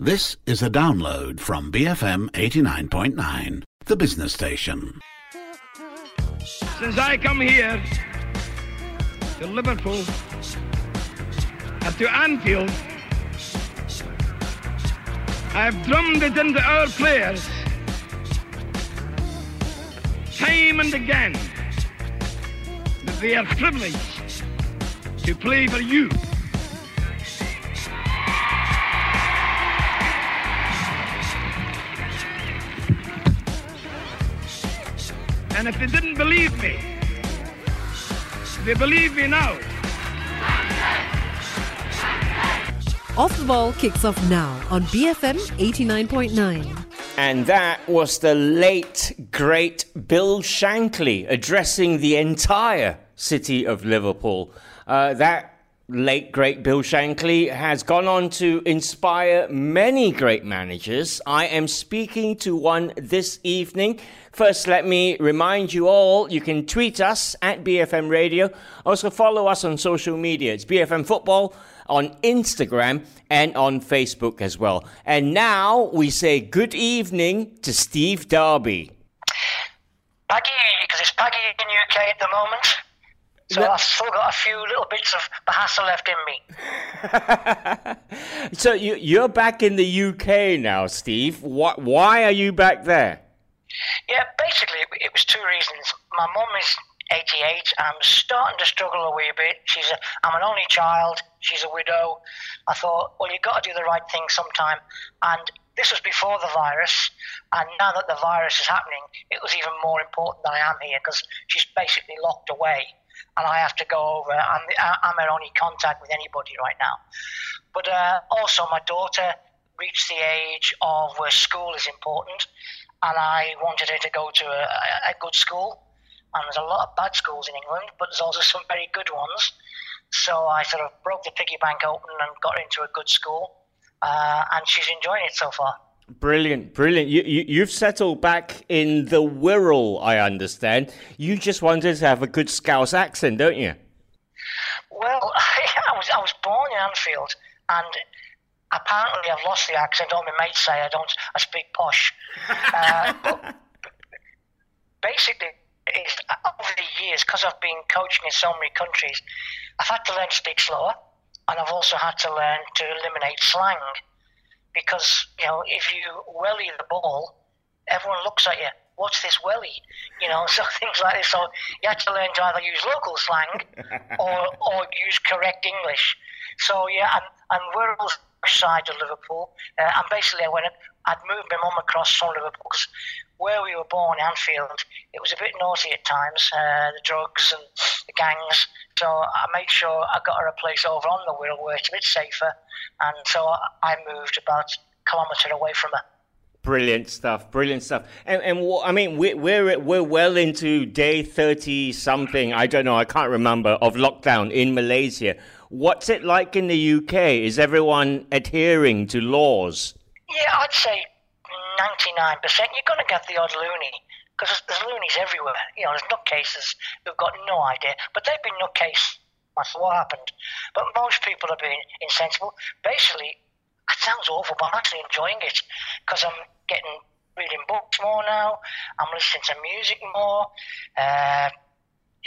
This is a download from BFM 89.9, the business station. Since I come here to Liverpool and to Anfield, I have drummed it into our players time and again that they are privileged to play for you. And if they didn't believe me, they believe me now. Off the Ball kicks off now on BFM 89.9. And that was the late, great Bill Shankly addressing the entire city of Liverpool. Uh, that late, great Bill Shankly has gone on to inspire many great managers. I am speaking to one this evening. First, let me remind you all you can tweet us at BFM Radio. Also, follow us on social media. It's BFM Football on Instagram and on Facebook as well. And now we say good evening to Steve Darby. Paggy, because it's Paggy in UK at the moment. So No. I've still got a few little bits of Bahasa left in me. So you, you're back in the UK now, Steve. Why, why are you back there? Yeah, basically, it- was two reasons. My mum is 88. I'm starting to struggle a wee bit. She's a, I'm an only child. She's a widow. I thought, well, you've got to do the right thing sometime. And this was before the virus. And now that the virus is happening, it was even more important that I am here because she's basically locked away. And I have to go over. I'm, I'm her only contact with anybody right now. But uh, also, my daughter reached the age of where school is important, and I wanted her to go to a, a good school. And there's a lot of bad schools in England, but there's also some very good ones. So I sort of broke the piggy bank open and got her into a good school, uh, and she's enjoying it so far. Brilliant, brilliant. You, you, you've settled back in the Wirral, I understand. You just wanted to have a good Scouse accent, don't you? Well, I was I was born in Anfield, and apparently I've lost the accent. All my mates say I don't. I speak posh. Uh, basically, it's, over the years, because I've been coaching in so many countries, I've had to learn to speak slower, and I've also had to learn to eliminate slang. Because you know, if you welly the ball, everyone looks at you. What's this welly? You know, so things like this. So you had to learn to either use local slang or or use correct English. So yeah, and and we're all side of Liverpool, uh, and basically I went. I'd moved my mum across from Liverpool because where we were born, Anfield, it was a bit naughty at times, uh, the drugs and the gangs. So I made sure I got her a place over on the Wirral where it's a bit safer, and so I moved about a kilometre away from her. Brilliant stuff, brilliant stuff. And, and I mean, we're, we're, we're well into day 30 something, I don't know, I can't remember, of lockdown in Malaysia. What's it like in the UK? Is everyone adhering to laws? Yeah, I'd say 99%. You're going to get the odd loony because there's, there's loonies everywhere. You know, there's nutcases who've got no idea, but they've been nutcase. That's what happened. But most people have been insensible. Basically, it sounds awful, but I'm actually enjoying it because I'm getting reading books more now. I'm listening to music more. Uh,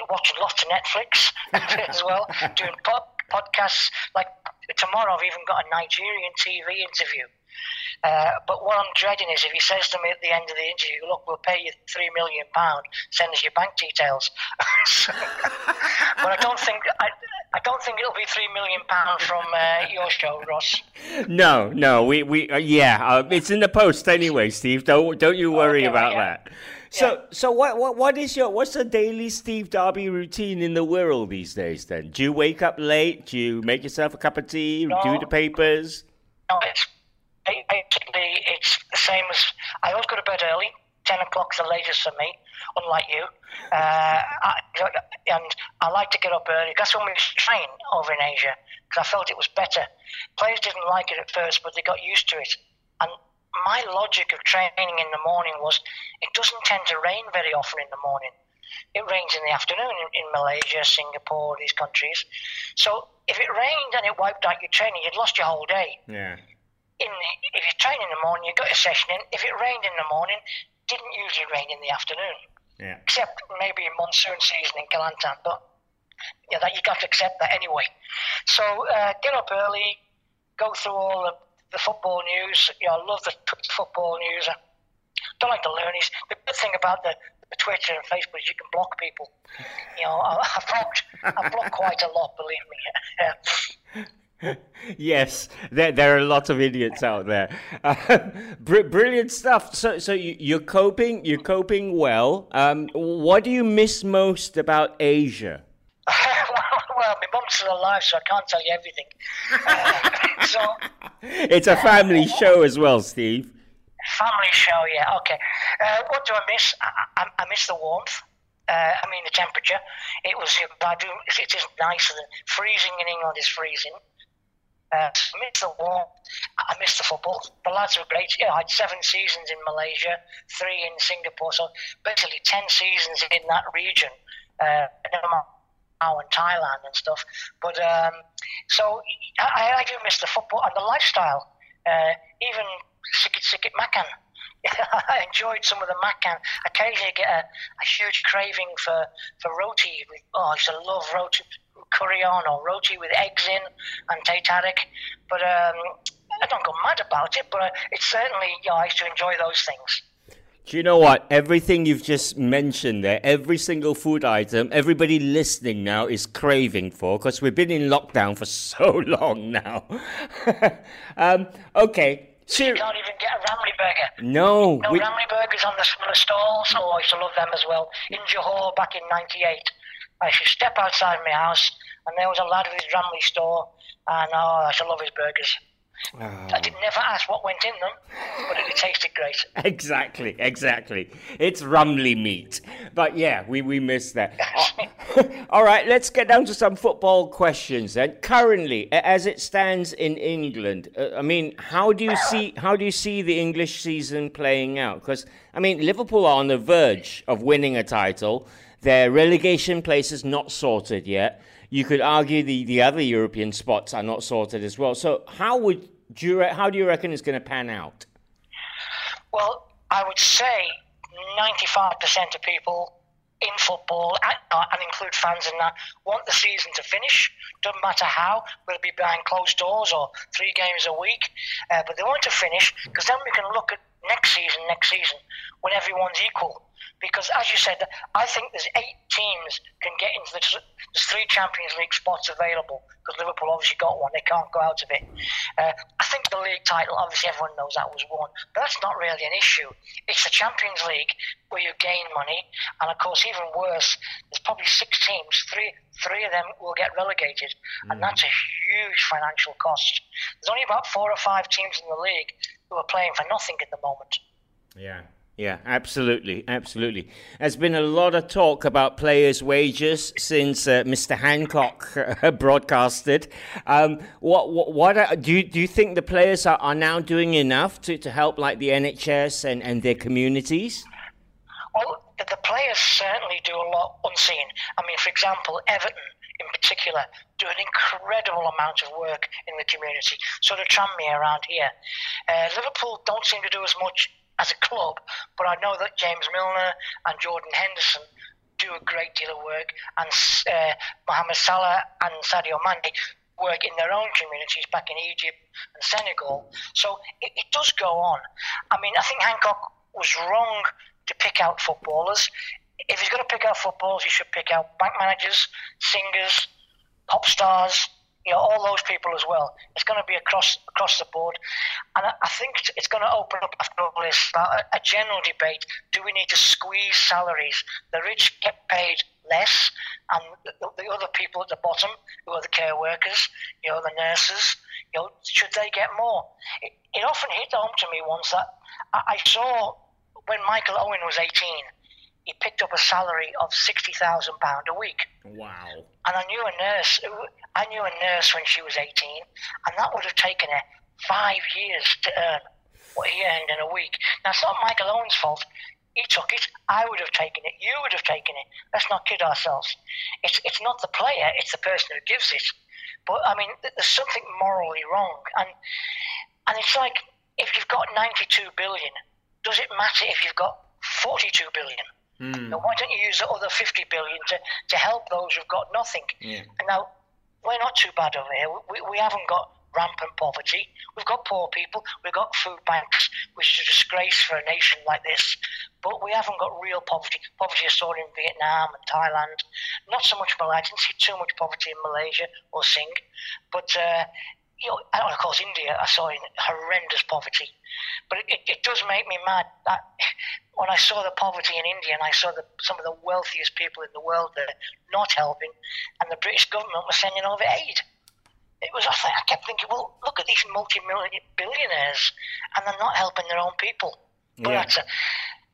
watching lots of Netflix as well, doing pod- podcasts. Like tomorrow, I've even got a Nigerian TV interview. Uh, but what I'm dreading is if he says to me at the end of the interview, "Look, we'll pay you three million pound. Send us your bank details." So- but I don't think I, I don't think it'll be three million pound from uh, your show, Ross. No, no, we, we uh, yeah, uh, it's in the post anyway, Steve. Don't, don't you worry Okay, about yeah. that. So, so what, what, what is your, what's the daily Steve Darby routine in the world these days then? Do you wake up late? Do you make yourself a cup of tea? Do the papers? No, it's basically it's the same as I always go to bed early. Ten o'clock's the latest for me, unlike you. Uh, I, and I like to get up early. That's when we train over in Asia because I felt it was better. Players didn't like it at first, but they got used to it. And my logic of training in the morning was it doesn't tend to rain very often in the morning. It rains in the afternoon in, in Malaysia, Singapore, these countries. So if it rained and it wiped out your training, you'd lost your whole day. Yeah. In the, if you train in the morning, you got your session in. If it rained in the morning, didn't usually rain in the afternoon, Yeah. except maybe in monsoon season in Kelantan. But yeah, that you got to accept that anyway. So uh, get up early, go through all the, the football news. You know, I love the football news. I don't like the learnies. The good thing about the, the Twitter and Facebook is you can block people. You know, I, I've blocked, I've blocked quite a lot, believe me. Yes, there, there are a lot of idiots out there. Uh, br- brilliant stuff. So, so you, you're coping. You're coping well. Um, what do you miss most about Asia? well, my mum's still alive, so I can't tell you everything. Uh, so, It's a family show as well, Steve. family show, yeah, okay. Uh, what do I miss? I, I, I miss the warmth. Uh, I mean, the temperature. It was, I do, it is nicer than freezing in England is freezing. Uh, I miss the war. I miss the football. The lads were great. Yeah, I had seven seasons in Malaysia, three in Singapore, so basically ten seasons in that region. Uh, now in Thailand and stuff. But um, so I, I do miss the football and the lifestyle. Uh, even Sikit Sikit Makan. I enjoyed some of the makan. Occasionally I get a, a huge craving for, for roti. Oh, I used to love roti, curry on or roti with eggs in and teh tarik. But um, I don't go mad about it, but it's certainly, you know, I used to enjoy those things. Do you know what? Everything you've just mentioned there, every single food item, everybody listening now is craving for because we've been in lockdown for so long now. um, okay. So, You can't even get a Ramly burger. no, No we, Ramly burgers on the, on the stalls. Oh, I used to love them as well. In Johor back in '98, I used to step outside my house, and there was a lad with his Ramly store, and oh, I used to love his burgers. I did never ask what went in them, but it tasted great. Exactly, exactly. It's Ramly meat. But yeah, we, we missed that. All right, let's get down to some football questions then. Currently, as it stands in England, uh, I mean, how do you see how do you see the English season playing out? Because I mean, Liverpool are on the verge of winning a title. Their relegation place is not sorted yet. You could argue the, the other European spots are not sorted as well. So how would do you re- how do you reckon it's going to pan out? Well, I would say 95% of people in football, and, uh, and include fans in that, want the season to finish. Doesn't matter how, whether it be behind closed doors or three games a week. Uh, but they want to finish because then we can look at next season, next season, when everyone's equal. Because as you said, I think there's eight teams can get into the there's three Champions League spots available because Liverpool obviously got one. They can't go out of it. Uh, I think the league title, obviously everyone knows that was won, but that's not really an issue. It's the Champions League where you gain money, and of course, even worse, there's probably six teams. Three three of them will get relegated, and that's a huge financial cost. There's only about four or five teams in the league who are playing for nothing at the moment. Yeah. Yeah, absolutely, absolutely. There's been a lot of talk about players' wages since uh, Mr. Hancock uh, broadcasted. Um, what, what, what are, do you do you think the players are, are now doing enough to, to help like the NHS and, and their communities? Well, the, players certainly do a lot unseen. I mean, for example, Everton in particular do an incredible amount of work in the community. So do Tranmere around here. Uh, Liverpool don't seem to do as much as a club, but I know that James Milner and Jordan Henderson do a great deal of work, and uh, Mohamed Salah and Sadio Mane work in their own communities back in Egypt and Senegal. So it, it does go on. I mean, I think Hancock was wrong to pick out footballers. If he's going to pick out footballers, he should pick out bank managers, singers, pop stars, you know, all those people as well. It's going to be across across the board, and I, I think it's going to open up after all this a, general debate: Do we need to squeeze salaries? The rich get paid less, and the, the other people at the bottom, who are the care workers, you know, the nurses, you know, should they get more? It, it often hit home to me once that I, I saw when Michael Owen was 18 he picked up a salary of sixty thousand pound a week. Wow. And I knew a nurse. I knew a nurse when she was eighteen, and that would have taken her five years to earn what he earned in a week. Now it's not Michael Owen's fault. He took it. I would have taken it. You would have taken it. Let's not kid ourselves. It's it's not the player. It's the person who gives it. But I mean, there's something morally wrong, and And it's like if you've got 92 billion, does it matter if you've got 42 billion? Mm. Now, why don't you use the other 50 billion to, to help those who've got nothing? Yeah. And now, we're not too bad over here. We, we haven't got rampant poverty. We've got poor people. We've got food banks, which is a disgrace for a nation like this. But we haven't got real poverty. Poverty is still in Vietnam and Thailand. Not so much Malaysia. I didn't see too much poverty in Malaysia or Sing. But uh, you know, and of course, India, I saw in horrendous poverty. But it, it, does make me mad that when I saw the poverty in India and I saw the, some of the wealthiest people in the world there not helping, and the British government was sending over aid. It was, I kept thinking, well, look at these multi-million billionaires, and they're not helping their own people. But yeah. that's a,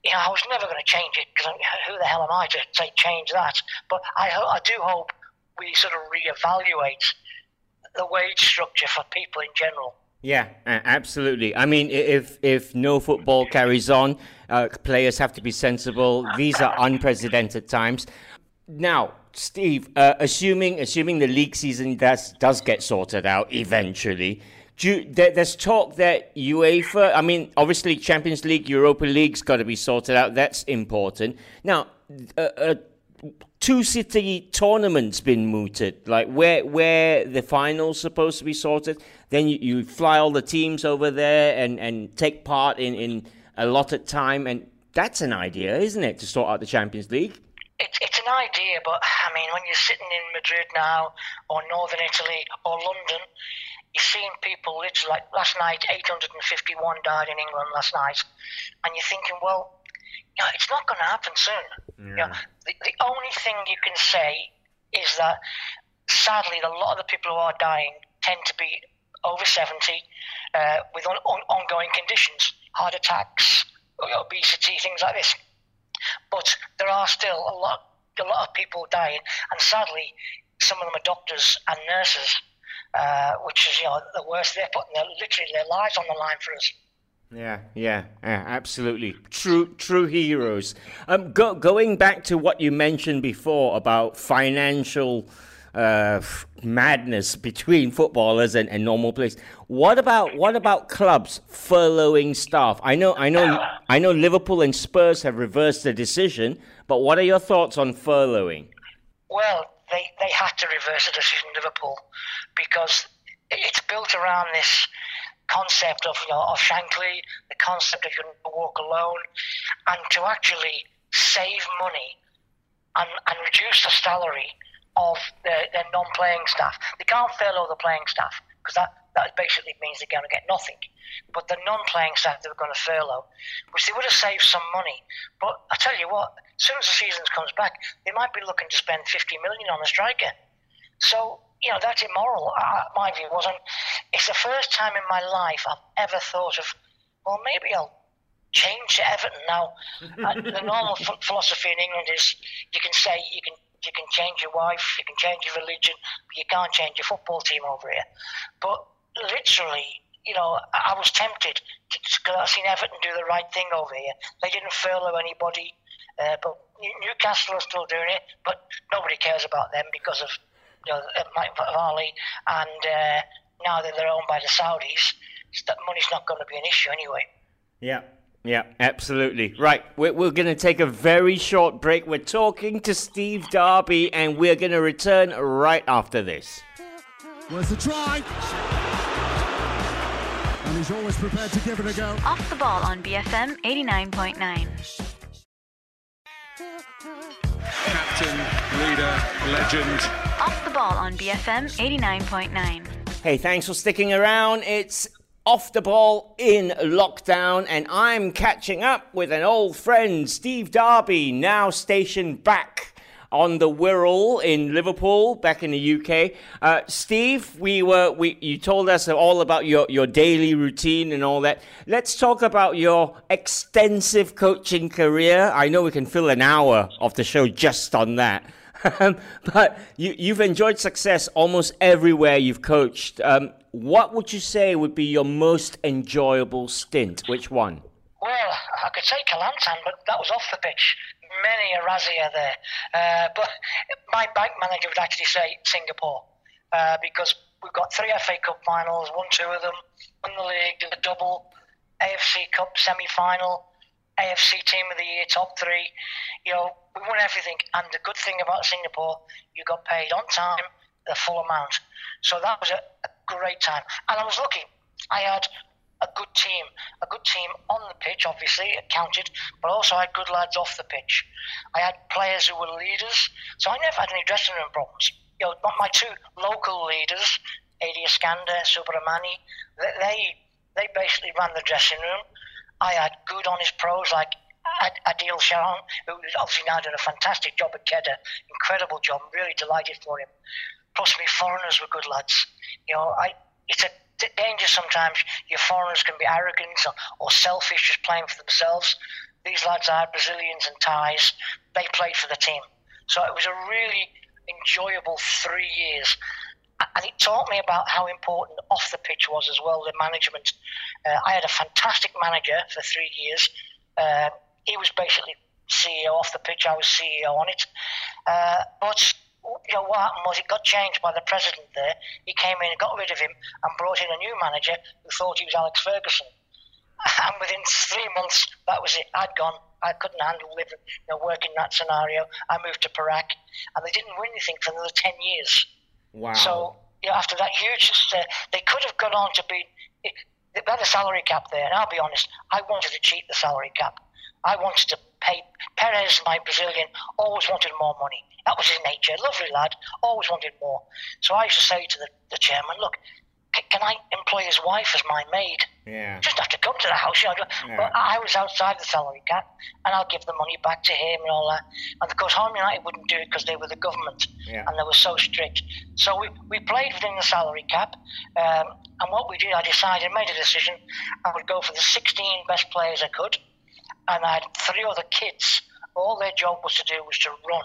you know, I was never going to change it because who the hell am I to say change that? But I, I do hope we sort of reevaluate the wage structure for people in general. Yeah, absolutely. I mean, if if no football carries on, uh, players have to be sensible. These are unprecedented times. Now, Steve, uh, assuming assuming the league season does does get sorted out eventually, you, there, there's talk that UEFA. I mean, obviously, Champions League, Europa League's got to be sorted out. That's important. Now, uh, uh two city tournaments been mooted, like where where the finals supposed to be sorted. Then you, you fly all the teams over there and, and take part in, in allotted time, and that's an idea, isn't it, to sort out the Champions League? It's, it's an idea, but I mean, when you're sitting in Madrid now, or Northern Italy, or London, you're seeing people literally like last night, 851 died in England last night, and you're thinking, well, you know, it's not going to happen soon. Yeah. You know, the, the only thing you can say is that sadly, a lot of the people who are dying tend to be over 70 uh, with on, on, ongoing conditions, heart attacks, obesity, things like this. But there are still a lot, a lot of people dying, and sadly, some of them are doctors and nurses, uh, which is you know the worst. They're putting their, literally their lives on the line for us. Yeah, yeah, yeah, absolutely. True, true heroes. Um, go, going back to what you mentioned before about financial uh, madness between footballers and, and normal players. What about what about clubs furloughing staff? I know, I know, I know. Liverpool and Spurs have reversed the decision, but what are your thoughts on furloughing? Well, they they had to reverse the decision, Liverpool, because it's built around this concept of you know of Shankly, the concept of you walk alone, and to actually save money and, and reduce the salary of their, their non-playing staff. They can't furlough the playing staff because that, that basically means they're going to get nothing. But the non-playing staff they're going to furlough, which they would have saved some money. But I tell you what, as soon as the season comes back, they might be looking to spend 50 million on a striker. So you know, that's immoral. Uh, my view wasn't. It's the first time in my life I've ever thought of, well, maybe I'll change to Everton now. uh, the normal philosophy in England is you can say you can you can change your wife, you can change your religion, but you can't change your football team over here. But literally, you know, I, I was tempted because I've seen Everton do the right thing over here. They didn't furlough anybody, uh, but Newcastle are still doing it, but nobody cares about them because of you know, Mike Ashley, and uh, now that they're owned by the Saudis, that money's not going to be an issue anyway. Yeah. Yeah, absolutely. Right. We're, we're going to take a very short break. We're talking to Steve Darby, and we're going to return right after this. Where's the try? And he's always prepared to give it a go. Off the ball on BFM 89.9. Captain, leader, legend. Off the ball on BFM 89.9. Hey, thanks for sticking around. It's off the ball in lockdown, and I'm catching up with an old friend, Steve Darby, now stationed back on the Wirral in Liverpool, back in the UK. Uh, Steve, we were we you told us all about your, your daily routine and all that. Let's talk about your extensive coaching career. I know we can fill an hour of the show just on that. but you, you've enjoyed success almost everywhere you've coached. Um, what would you say would be your most enjoyable stint? Which one? Well, I could say Kelantan, but that was off the pitch many a razzia there. Uh, but my bank manager would actually say Singapore uh, because we've got three FA Cup finals, won two of them, won the league, did a double, AFC Cup semi final, AFC Team of the Year, top three. You know, we won everything. And the good thing about Singapore, you got paid on time, the full amount. So that was a, a great time. And I was lucky. I had a good team, a good team on the pitch, obviously, it counted, but also I had good lads off the pitch. I had players who were leaders, so I never had any dressing room problems. You know, my two local leaders, Aide Iskandar, Subramani, they, they basically ran the dressing room. I had good, honest pros like Aidil Sharin, who's obviously now doing a fantastic job at Kedah. Incredible job. Really delighted for him. Plus, me foreigners were good lads. You know, I it's a danger sometimes. Your foreigners can be arrogant or, or selfish, just playing for themselves. These lads are Brazilians and Thais. They played for the team, so it was a really enjoyable three years and it taught me about how important off the pitch was as well, the management. Uh, I had a fantastic manager for three years. Uh, he was basically CEO off the pitch, I was CEO on it. Uh, but you know, what happened was it got changed by the president there. He came in and got rid of him and brought in a new manager who thought he was Alex Ferguson. And within three months, that was it. I'd gone. I couldn't handle living, you know, working that scenario. I moved to Perak, and they didn't win anything for another ten years. Wow. So you know, after that huge, uh, they could have gone on to be. They had a salary cap there, and I'll be honest, I wanted to cheat the salary cap. I wanted to pay. Peres, my Brazilian, always wanted more money. That was his nature. Lovely lad, always wanted more. So I used to say to the, the chairman, look, can I employ his wife as my maid? Yeah. Just have to come to the house, you know. Yeah. But I was outside the salary cap, and I'll give the money back to him and all that. And of course, Home United wouldn't do it because they were the government, Yeah. and they were so strict. So we, we played within the salary cap, um, and what we did, I decided, made a decision, I would go for the 16 best players I could, and I had three other kids. All their job was to do was to run.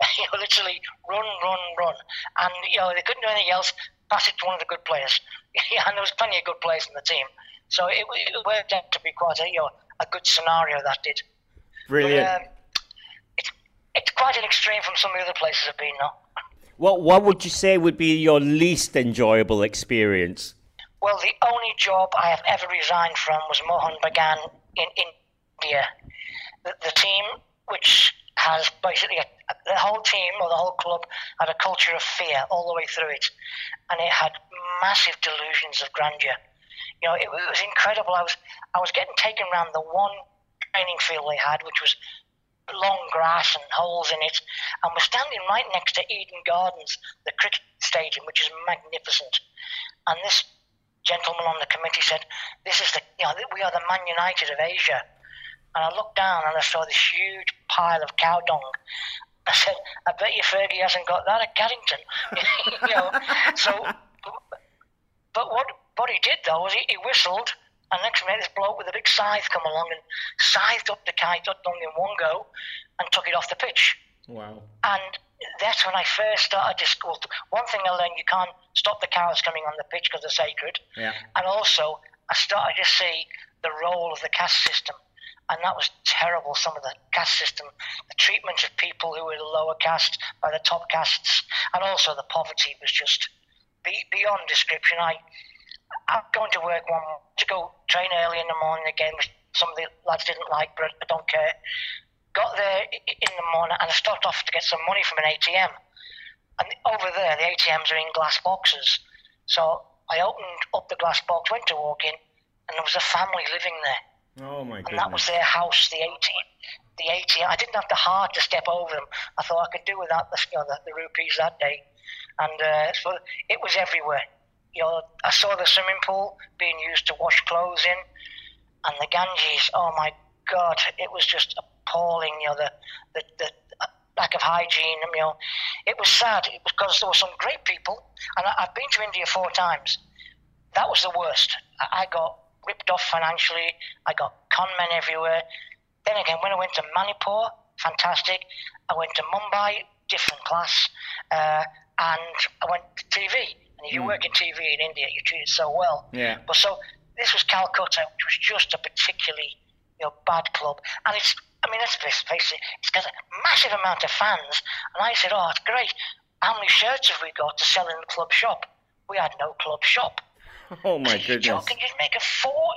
you know, literally run, run, run. And, you know, they couldn't do anything else, pass it to one of the good players. and there was plenty of good players in the team. So it, it worked out to be quite a, you know, a good scenario, that did. Brilliant. But, um, it's, it's quite an extreme from some of the other places I've been, though. What What would you say would be your least enjoyable experience? Well, the only job I have ever resigned from was Mohan Bagan in India. The, the team, which has basically a, the whole team or the whole club had a culture of fear all the way through it, and it had massive delusions of grandeur. You know, it, was- it was incredible. I was I was getting taken around the one training field they had, which was long grass and holes in it, and we're standing right next to Eden Gardens, the cricket stadium, which is magnificent. And this gentleman on the committee said, "This is the you know we are the Man United of Asia." And I looked down and I saw this huge pile of cow dung. I said, "I bet you Fergie hasn't got that at Carrington." you know, so. But what what he did though was he, he whistled, and next minute this bloke with a big scythe come along and scythed up the cow dung in one go, and took it off the pitch. Wow. And that's when I first started to school. One thing I learned, you can't stop the cows coming on the pitch because they're sacred. Yeah. And also, I started to see the role of the caste system. And that was terrible, some of the caste system, the treatment of people who were the lower caste by the top castes, and also the poverty was just be, beyond description. I, I'm going to work one to go train early in the morning again, which some of the lads didn't like, but I don't care. Got there in the morning and I stopped off to get some money from an ATM. And over there, the ATMs are in glass boxes. So I opened up the glass box, went to walk in, and there was a family living there. Oh my god! And that was their house, the ATM. The ATM. I didn't have the heart to step over them. I thought I could do without the, you know, the, the rupees that day. And uh, so it was everywhere. You know, I saw the swimming pool being used to wash clothes in, and the Ganges. Oh my God, it was just appalling. You know, the the, the lack of hygiene. You know, it was sad. It was because there were some great people, and I, I've been to India four times. That was the worst. I, I got ripped off financially. I got con men everywhere. Then again, when I went to Manipur, fantastic. I went to Mumbai, different class, uh, and I went to TV. And if you work in TV in India, you're treated so well. Yeah. But so this was Calcutta, which was just a particularly you know bad club, and it's. I mean, let's face it, it's got a massive amount of fans. And I said, "Oh, it's great. How many shirts have we got to sell in the club shop?" we had no club shop. Oh my goodness. joking? You'd make a for,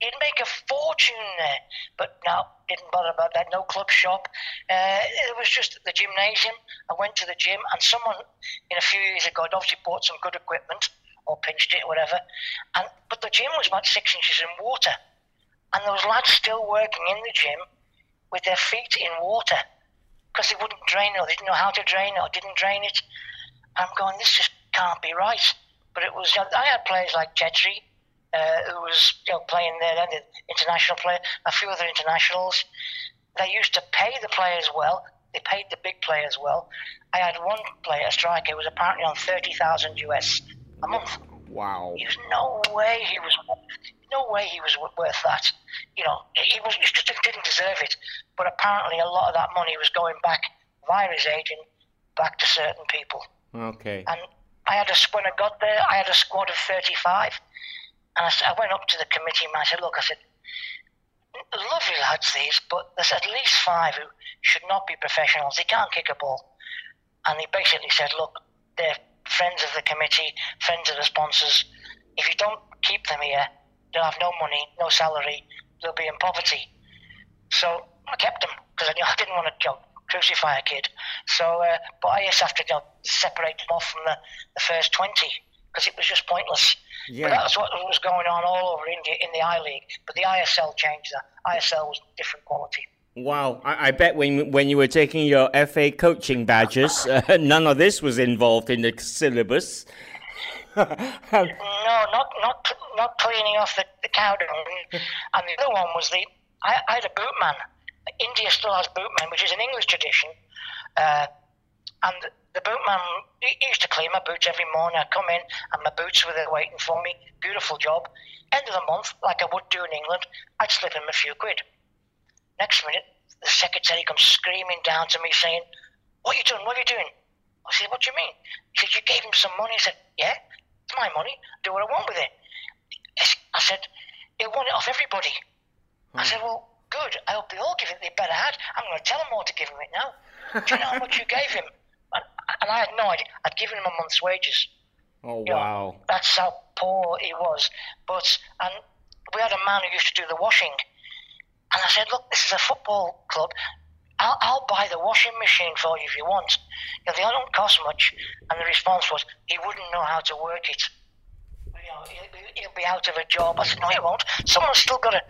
you'd make a fortune there. But no, didn't bother about that. No club shop. Uh, it was just the gymnasium. I went to the gym, and someone in a few years ago had obviously bought some good equipment or pinched it or whatever. And but the gym was about six inches in water, and there was lads still working in the gym with their feet in water because they wouldn't drain it or they didn't know how to drain it or didn't drain it. I'm going, this just can't be right. But it was, I had players like Chhetri, uh, who was you know, playing there then, the international player, a few other internationals. They used to pay the players well. They paid the big players well. I had one player, a striker, who was apparently on 30,000 US a month. Wow. There's no way he was, no way he was worth that. You know, he was he just didn't deserve it. But apparently, a lot of that money was going back via his agent back to certain people. Okay. And I had a when I got there, I had a squad of 35, and I went up to the committee and I said, "Look, I said, lovely lads these, but there's at least five who should not be professionals. They can't kick a ball." And he basically said, "Look, they're friends of the committee, friends of the sponsors. If you don't keep them here, they'll have no money, no salary. They'll be in poverty." So I kept them because I, I didn't want to know, crucify a kid. So, uh, but I just have to you know, separate them off from the, the first 20 because it was just pointless. Yeah. But that's what was going on all over India in the I League. But the ISL changed that. ISL was different quality. Wow. I, I bet when when you were taking your FA coaching badges, uh, none of this was involved in the syllabus. No, not not not cleaning off the, the cow dung. and the other one was the I, I had a bootman. India still has bootmen, which is an English tradition. Uh, and the bootman he he used to clean my boots every morning. I'd come in and my boots were there waiting for me. Beautiful job. End of the month, like I would do in England, I'd slip him a few quid. Next minute, the secretary comes screaming down to me saying, What are you doing? What are you doing? I said, What do you mean? He said, You gave him some money. I said, Yeah, it's my money. Do what I want with it. I said, He'll want it off everybody. I said, Well, good. I hope they all give it. They better had. I'm going to tell them all to give him it now. Do you know how much you gave him? And, and I had no idea. I'd given him a month's wages. Oh You know, wow. that's how poor he was. But and we had a man who used to do the washing, and I said, "Look, this is a football club. I'll, I'll buy the washing machine for you if you want. You know, they don't cost much." And the response was, "He wouldn't know how to work it. You know, he'll, be- he'll be out of a job." I said, "No, he won't. Someone's still got to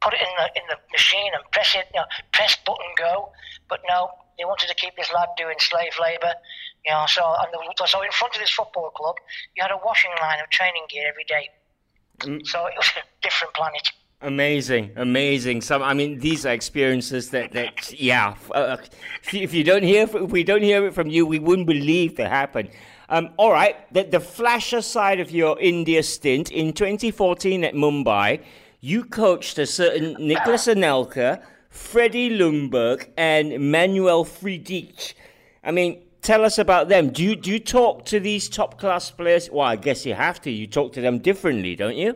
put it in the in the machine and press it. You know, press button go." But no, they wanted to keep this lad doing slave labour. You know, so and the, so in front of this football club, you had a washing line of training gear every day. So it was a different planet. Amazing, amazing. Some, I mean, these are experiences that, that yeah. Uh, if you- if you don't hear, if we don't hear it from you, we wouldn't believe they happened. Um, all right, the, the flasher side of your India stint in 2014 at Mumbai, you coached a certain Nicolas Anelka, Freddie Ljungberg, and Manuel Friedrich. I mean, tell us about them. Do you do you talk to these top class players? Well, I guess you have to. You talk to them differently, don't you?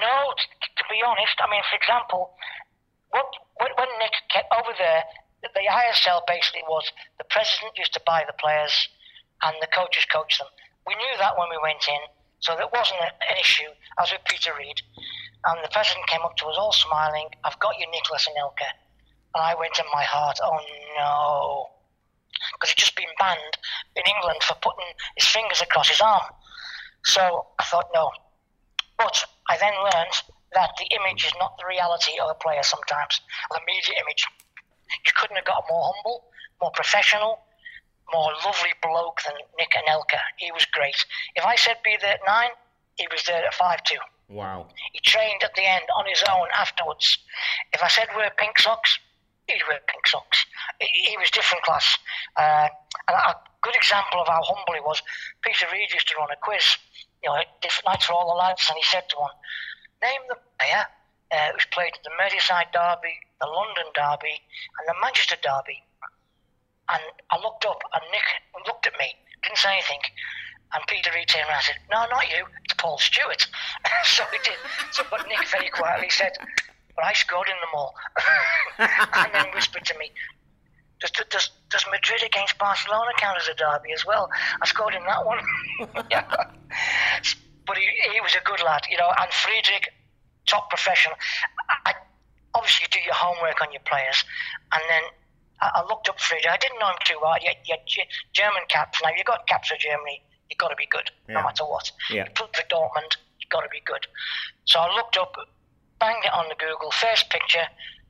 No, to be honest, I mean, for example, what, when, when Nick came over there, the ISL basically was the president used to buy the players and the coaches coach them. We knew that when we went in, so that wasn't an issue. as with Peter Reid, and the president came up to us all smiling. I've got you, Nicolas Anelka. And I went in my heart, oh no. Because he'd just been banned in England for putting his fingers across his arm. So I thought, no, but I then learned that the image is not the reality of a player sometimes, the media image. You couldn't have got more humble, more professional, more lovely bloke than Nick Anelka. He was great. If I said be there at nine, he was there at five two. Wow. He trained at the end on his own afterwards. If I said wear pink socks, he'd wear pink socks. He, was different class. Uh, and a good example of how humble he was, Peter Reid used to run a quiz, you know, different nights for all the lads, and he said to one, name the player uh, who's played at the Merseyside Derby, the London Derby, and the Manchester Derby. And I looked up, and Nick looked at me, didn't say anything. And Peter Reid turned around and said, No, not you, it's Paul Stewart. so he did. So, but Nick very quietly said, But I scored in them all. and then whispered to me, Does, does, does Madrid against Barcelona count as a derby as well? I scored in that one. yeah. But he, he was a good lad, you know, and Friedrich, top professional. I, I, obviously, you do your homework on your players, and then I, looked up Friedrich. I didn't know him too well. You, you, German caps. Now, you've got caps for Germany, you've got to be good, Yeah. no matter what. Yeah. You put for Dortmund, you've got to be good. So I looked up, banged it on the Google, first picture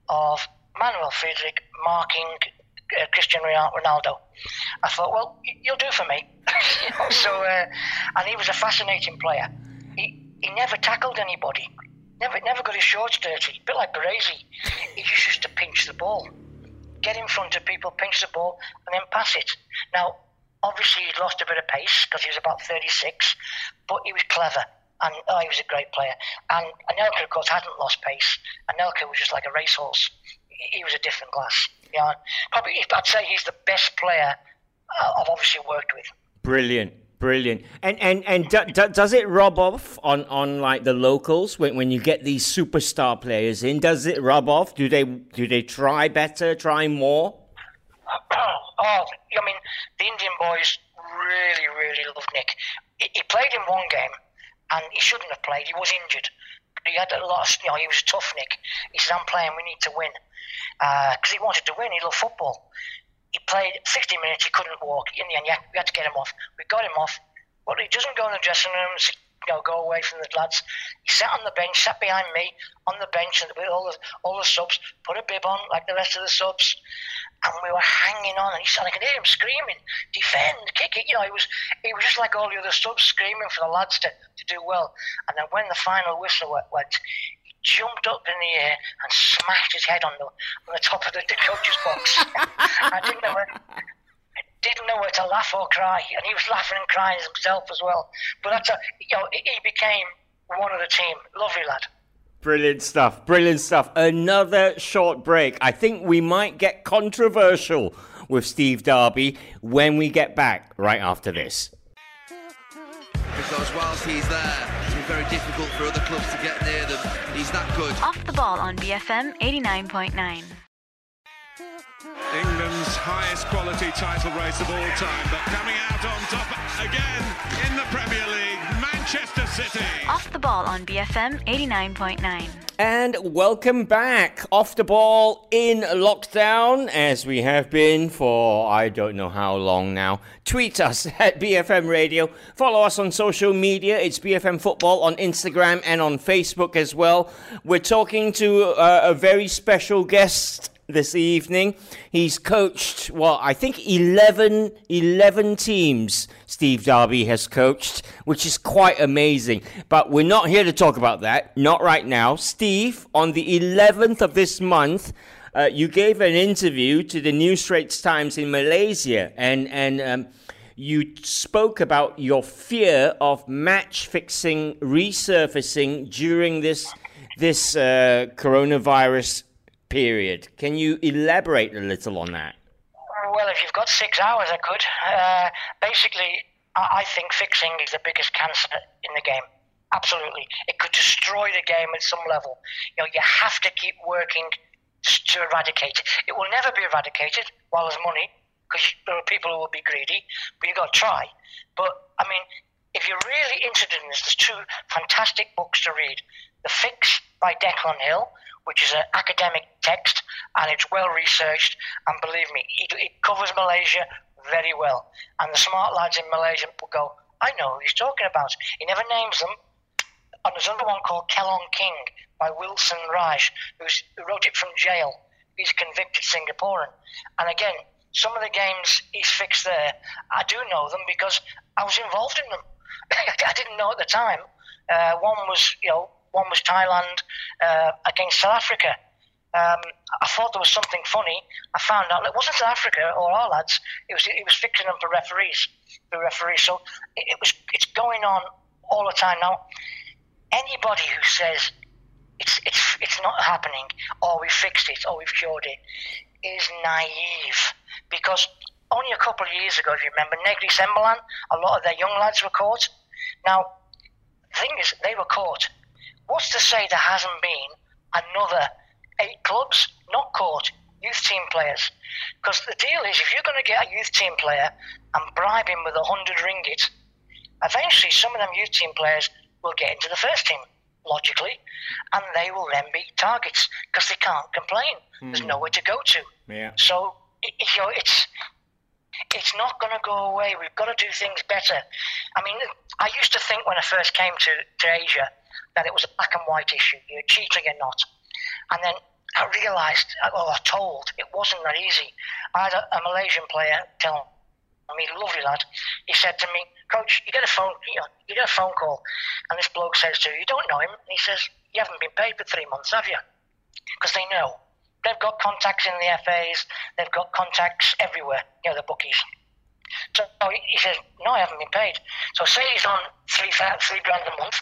of Manuel Friedrich marking uh, Cristiano Ronaldo. I thought, well, you'll do for me. So, uh, and he was a fascinating player. He, he never tackled anybody. Never, never got his shorts dirty. A bit like Baresi. He just used to pinch the ball, get in front of people, pinch the ball, and then pass it. Now, obviously, he'd lost a bit of pace because he was about 36, but he was clever. And oh, he was a great player. And Anelka, of course, hadn't lost pace. Anelka was just like a racehorse. He he was a different class. Yeah, probably I'd say he's the best player uh, I've obviously worked with. Brilliant, brilliant. And and and do, do, does it rub off on on like the locals when when you get these superstar players in? Does it rub off? Do they do they try better, try more? oh, I mean, the Indian boys really, really loved Nick. He, he played in one game, and he shouldn't have played. He was injured. He had a lot. Of, you know, he was a tough, Nick. He said, "I'm playing. We need to win," uh, because he wanted to win. He loved football. He played 60 minutes. He couldn't walk. In the end, yeah, we had to get him off. We got him off. But he doesn't go in the dressing room. You know, go away from the lads. He sat on the bench, sat behind me on the bench, and with all the all the subs, put a bib on like the rest of the subs, and we were hanging on. And he said, I could hear him screaming, "Defend, kick it!" You know, he was he was just like all the other subs screaming for the lads to, to do well. And then when the final whistle went, went jumped up in the air and smashed his head on the on the top of the, the coach's box. I didn't know where, I didn't know where to laugh or cry, and he was laughing and crying himself as well. But that's a, you know, he became one of the team. Lovely lad. Brilliant stuff, brilliant stuff. Another short break. I think we might get controversial with Steve Darby when we get back right after this. Because whilst he's there, it's very difficult for other clubs to get near them. He's that good. Off the ball on BFM 89.9. England's highest quality title race of all time, but coming out on top again in the Premier League, Manchester City. Off the ball on BFM 89.9. And welcome back. Off the ball in lockdown, as we have been for I don't know how long now. Tweet us at BFM Radio. Follow us on social media. It's BFM Football on Instagram and on Facebook as well. We're talking to uh, a very special guest this evening. He's coached, well, I think 11, 11 teams Steve Darby has coached, which is quite amazing. But we're not here to talk about that, not right now. Steve, on the 11th of this month, uh, you gave an interview to the New Straits Times in Malaysia, and, and um, you spoke about your fear of match fixing resurfacing during this, this uh, coronavirus period. Can you elaborate a little on that? Well, if you've got six hours, I could. Uh, basically, I think fixing is the biggest cancer in the game. Absolutely, it could destroy the game at some level. You know, you have to keep working to eradicate it. It will never be eradicated while there's money, because there are people who will be greedy. But you've got to try. But I mean, if you're really interested in this, there's two fantastic books to read: The Fix by Declan Hill, which is an academic text and it's well researched. And believe me, it, it covers Malaysia very well. And the smart lads in Malaysia will go, I know who he's talking about. He never names them. And there's another one called Kelong King by Wilson Raj, who wrote it from jail. He's a convicted Singaporean. And again, some of the games he's fixed there, I do know them because I was involved in them. I didn't know at the time. Uh, one was, you know, one was Thailand uh, against South Africa. Um, I thought there was something funny. I found out it wasn't South Africa or our lads. It was it was fixing them for referees, for referees. So it, it was it's going on all the time now. Anybody who says it's it's it's not happening or we fixed it or we've cured it is naive because only a couple of years ago, if you remember, Negri Sembilan, a lot of their young lads were caught. Now, the thing is, they were caught. What's to say there hasn't been another eight clubs not caught? youth team players. Because the deal is, if you're going to get a youth team player and bribe him with a hundred ringgit, eventually some of them youth team players will get into the first team, logically, and they will then be targets because they can't complain. There's hmm. nowhere to go to. Yeah. So you know, it's it's not going to go away. We've got to do things better. I mean, I used to think when I first came to, to Asia that it was a black and white issue. You're cheating or not. And then I realised, or uh, told, it wasn't that easy. I had a, a Malaysian player tell me, lovely lad. He said to me, Coach, you get a phone, you, know, you get a phone call, and this bloke says to you, you don't know him. And he says, you haven't been paid for three months, have you? Because they know. They've got contacts in the FAs. They've got contacts everywhere. You know, the bookies. So he says, no, I haven't been paid. So say he's on three, three grand a month.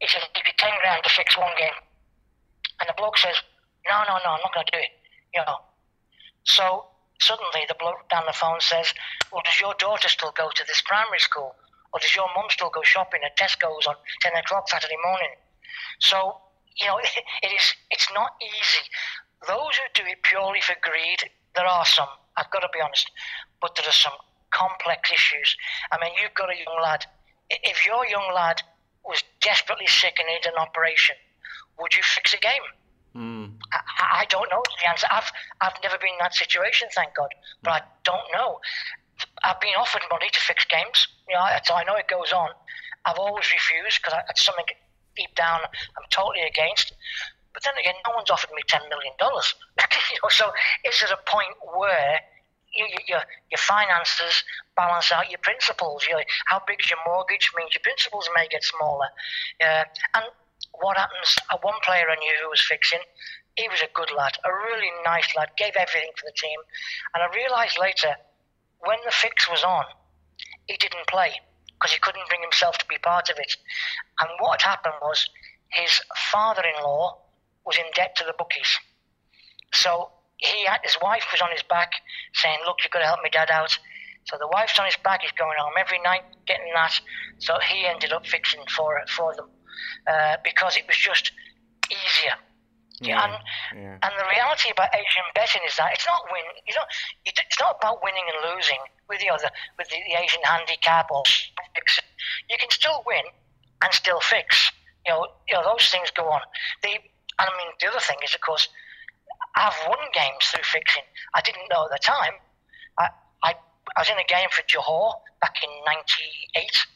He says, give you 10 grand to fix one game. And the bloke says, no, no, no, I'm not going to do it. You know. So suddenly the bloke down the phone says, well, does your daughter still go to this primary school? Or does your mum still go shopping at Tesco's on 10 o'clock Saturday morning? So, you know, it is, it's not easy. Those who do it purely for greed, there are some, I've got to be honest, but there are some complex issues. I mean, you've got a young lad. If your young lad was desperately sick and needed an operation, would you fix a game? Hmm. I, I don't know the answer. I've I've never been in that situation, thank God, but I don't know. I've been offered money to fix games. You know, so I know it goes on. I've always refused because it's something deep down I'm totally against. But then again, no one's offered me ten million dollars. you know, so is at a point where you, you, your your finances balance out your principles. You how big's your mortgage means your principles may get smaller. Uh, and what happens? Uh, one player I knew who was fixing, he was a good lad, a really nice lad, gave everything for the team. And I realised later, when the fix was on, he didn't play because he couldn't bring himself to be part of it. And what happened was his father-in-law was in debt to the bookies. So he had, his wife was on his back saying, Look, you've got to help me dad out. So the wife's on his back, he's going home every night getting that. So he ended up fixing for it for them uh, because it was just easier. Yeah, and, yeah. and the reality about Asian betting is that it's not win. You know, it's not about winning and losing with the other with the, the Asian handicap or fix. You can still win and still fix. You know, you know those things go on. The and I mean the other thing is, of course, I've won games through fixing. I didn't know at the time. I I, I was in a game for Johor back in '98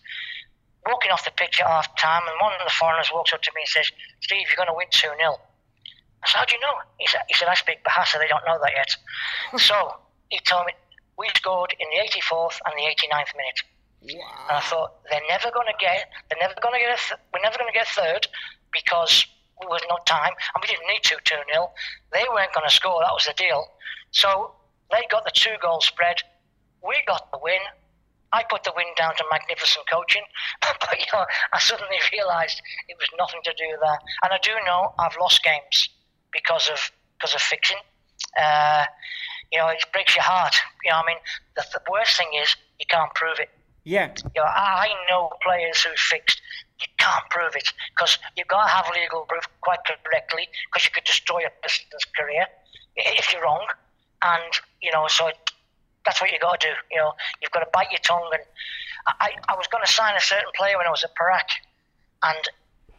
walking off the pitch at half time, and one of the foreigners walks up to me and says, Steve, you're going to win 2 0. I said, How do you know? He said, he said I speak Bahasa, they don't know that yet. so he told me, We scored in the 84th and the 89th minute. And I thought, they're never going to get, they're never going to get a, th- we're never going to get third because there was no time, and we didn't need to 2 0. They weren't going to score, that was the deal. So they got the two goal spread. We got the win. I put the win down to magnificent coaching, but you know, I suddenly realised it was nothing to do with that. And I do know I've lost games because of because of fixing. Uh, you know, it breaks your heart. You know, I mean, the, the worst thing is you can't prove it. Yeah. You know, I know players who fixed. You can't prove it because you've got to have legal proof quite correctly because you could destroy a person's career if you're wrong. And you know, so it, that's what you've got to do. You know, you've got to bite your tongue. And I, I was going to sign a certain player when I was at Perak, and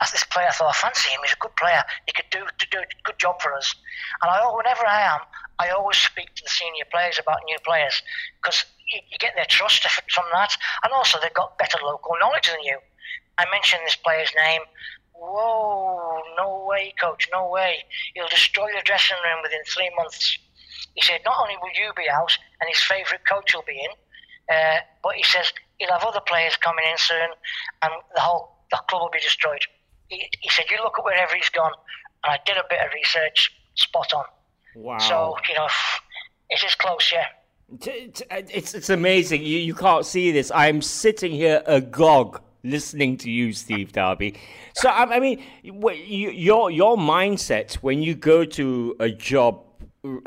as this player, I thought I fancy him. He's a good player. He could do to do a good job for us. And I, whenever I am, I always speak to the senior players about new players because you, you get their trust from that, and also they've got better local knowledge than you. I mentioned this player's name. Whoa, no way, coach, no way. He'll destroy your dressing room within three months. He said, not only will you be out and his favourite coach will be in, uh, but he says he'll have other players coming in soon and the whole the club will be destroyed. He, he said, you look at wherever he's gone. And I did a bit of research, spot on. Wow. So, you know, it is close, yeah. It's it's amazing. You you can't see this. I'm sitting here agog listening to you, Steve Darby. So I, I mean, your your mindset when you go to a job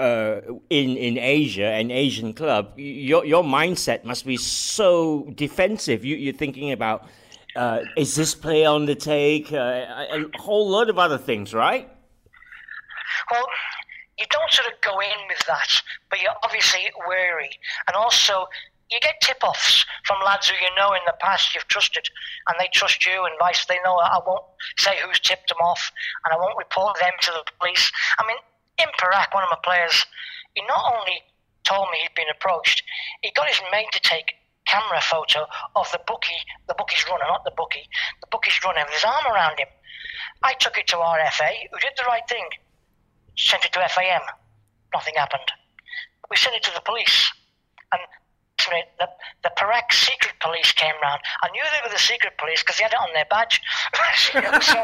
uh, in in Asia, an Asian club, your your mindset must be so defensive. You you're thinking about. Uh, is this play on the take? Uh, a, a whole lot of other things, right? Well, you don't sort of go in with that, but you're obviously wary. And also, you get tip-offs from lads who you know in the past you've trusted, and they trust you, and vice they know I won't say who's tipped them off, and I won't report them to the police. I mean, in Perak, one of my players, he not only told me he'd been approached, he got his mate to take camera photo of the bookie, the bookie's runner, not the bookie, the bookie's runner with his arm around him. I took it to RFA, who did the right thing, sent it to FAM. Nothing happened. We sent it to the police, and the, the Perak secret police came round. I knew they were the secret police because they had it on their badge. so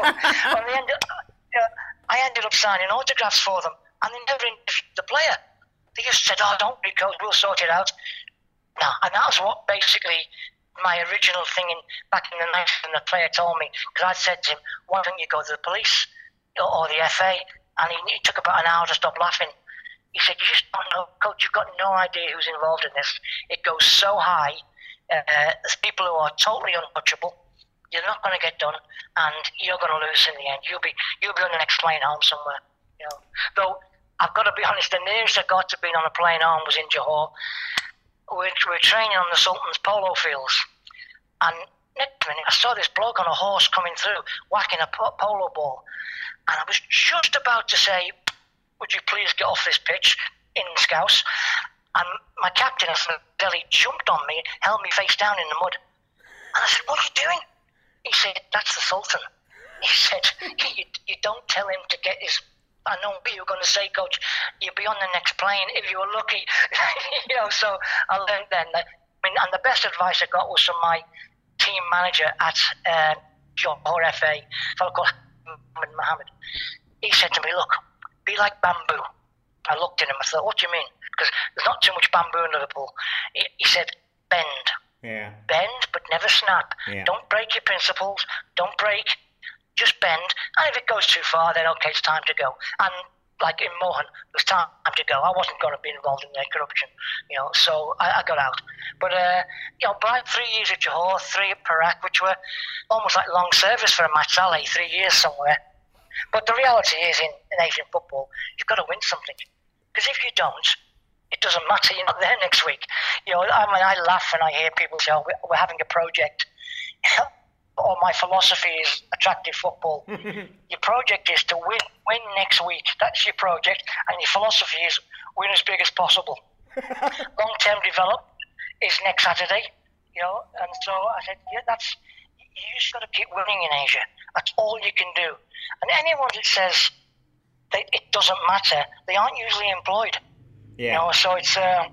ended, uh, I ended up signing autographs for them, and they never the player. They just said, "Oh, don't be coach, we'll sort it out." No, and that was what basically my original thing in back in the night when the player told me because I said to him, "Why don't you go to the police or, or the FA?" And he, he took about an hour to stop laughing. He said, "You just don't know, coach. You've got no idea who's involved in this. It goes so high. Uh, there's people who are totally untouchable. You're not going to get done, and you're going to lose in the end. You'll be you'll be on the next plane home somewhere. You know, though." I've got to be honest, the nearest I got to being on a plane home was in Johor, we're, we're training on the Sultan's polo fields. And next minute, I saw this bloke on a horse coming through, whacking a polo ball. And I was just about to say, Would you please get off this pitch in Scouse? And my captain of Delhi jumped on me, and held me face down in the mud. And I said, What are you doing? He said, That's the Sultan. He said, you, you don't tell him to get his I know what you're going to say, Coach. You'll be on the next plane if you were lucky. you know, so I learned then. That, I mean, and the best advice I got was from my team manager at uh, Johor FA, a fellow called Mohammed Mohammed. He said to me, "Look, be like bamboo." I looked at him. I thought, "What do you mean?" Because there's not too much bamboo in Liverpool. He, he said, "Bend." Yeah. Bend, but never snap. Yeah. Don't break your principles. Don't break just bend, and if it goes too far, then okay, it's time to go. And like in Mohan, it was time to go. I wasn't going to be involved in their corruption, you know, so I, I got out. But, uh, you know, by three years at Johor, three at Perak, which were almost like long service for a match three years somewhere. But the reality is, in, in Asian football, you've got to win something. Because if you don't, it doesn't matter. You're not there next week. You know, I mean, I laugh when I hear people say, oh, we're having a project or my philosophy is attractive football. your project is to win, win next week. That's your project, and your philosophy is win as big as possible. Long-term development is next Saturday, you know. And so I said, yeah, that's you just got to keep winning in Asia. That's all you can do. And anyone that says that it doesn't matter, they aren't usually employed. Yeah. You know, so it's uh,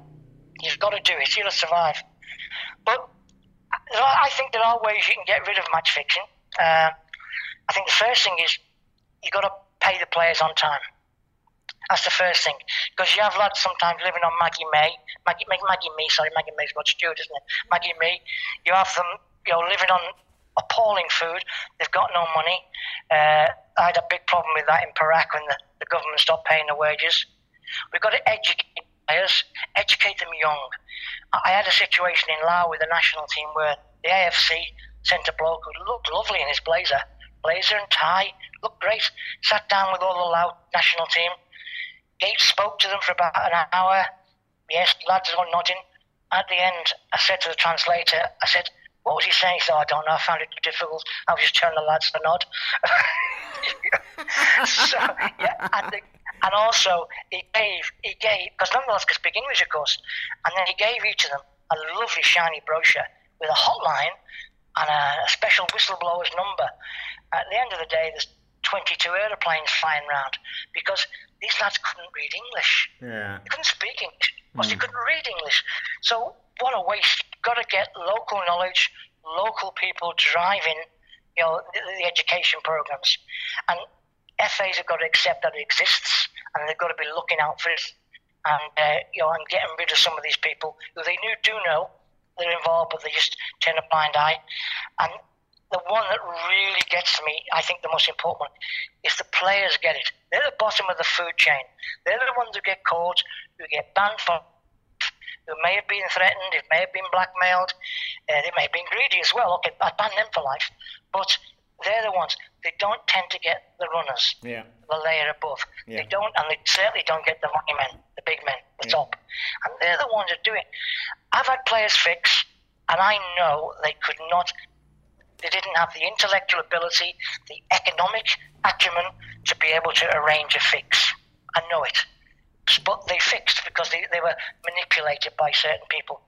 you've got to do it. You've got to survive. But I think there are ways you can get rid of match fixing. Uh, I think the first thing is you've got to pay the players on time. That's the first thing. Because you have lads sometimes living on Maggie May, Maggie, Maggie Mee, sorry, Maggie May's got Stewart, isn't it? Maggie Mee. You have them, you know, living on appalling food. They've got no money. Uh, I had a big problem with that in Perak when the, the government stopped paying the wages. We've got to educate players, educate them young. I had a situation in Laos with the national team where the AFC sent a bloke who looked lovely in his blazer, blazer and tie, looked great. Sat down with all the Laos national team. Gates spoke to them for about an hour. Yes, lads were nodding. At the end, I said to the translator, I said, what was he saying? He said, oh, I don't know, I found it difficult. I was just telling the lads to nod. so, yeah, and the, and also, he gave, he gave, because none of us could speak English, of course, and then he gave each of them a lovely shiny brochure with a hotline and a, special whistleblower's number. At the end of the day, there's 22 aeroplanes flying around because these lads couldn't read English. Yeah. They couldn't speak English, because mm. they couldn't read English. So, what a waste. You've got to get local knowledge, local people driving you know, the, the education programs. And FAs have got to accept that it exists and they've got to be looking out for it and uh, you know and getting rid of some of these people who they knew do know they're involved, but they just turn a blind eye. And the one that really gets me, I think the most important one, is the players get it. They're the bottom of the food chain. They're the ones who get caught, who get banned for, who may have been threatened, who may have been blackmailed, uh, they may have been greedy as well. Okay, I ban them for life, but they're the ones. they don't tend to get the runners, Yeah. the layer above. Yeah. They don't, and they certainly don't get the money men, the big men, the Yeah. top. And they're the ones that do it. I've had players fix, and I know they could not. They didn't have the intellectual ability, the economic acumen to be able to arrange a fix. I know it. But they fixed because they, they were manipulated by certain people.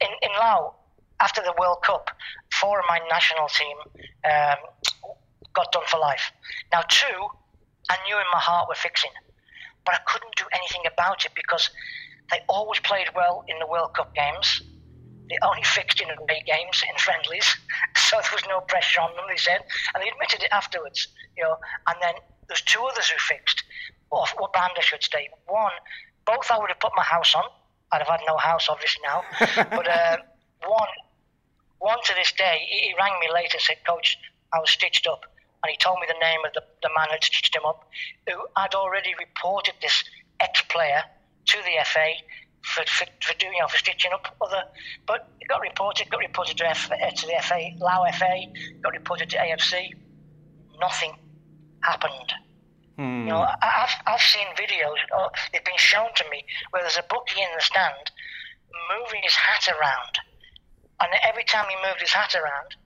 In, in Laos, after the World Cup, four of my national team um, got done for life. Now, two, I knew in my heart were fixing, but I couldn't do anything about it because they always played well in the World Cup games. They only fixed in away games, in friendlies, so there was no pressure on them. They said, and they admitted it afterwards. You know, and then there's two others who fixed. Or what band I should say. One, both I would have put my house on. I'd have had no house, obviously now. but uh, one, one to this day, he, he rang me later and said, Coach, I was stitched up. And he told me the name of the, the man who'd stitched him up, who had already reported this ex player to the FA for, for, for doing, you know, for stitching up other. But it got reported, got reported to, F, uh, to the FA, Lao FA, got reported to AFC. Nothing happened. You know, I, I've, I've seen videos, they've been shown to me, where there's a bookie in the stand moving his hat around. And every time he moved his hat around,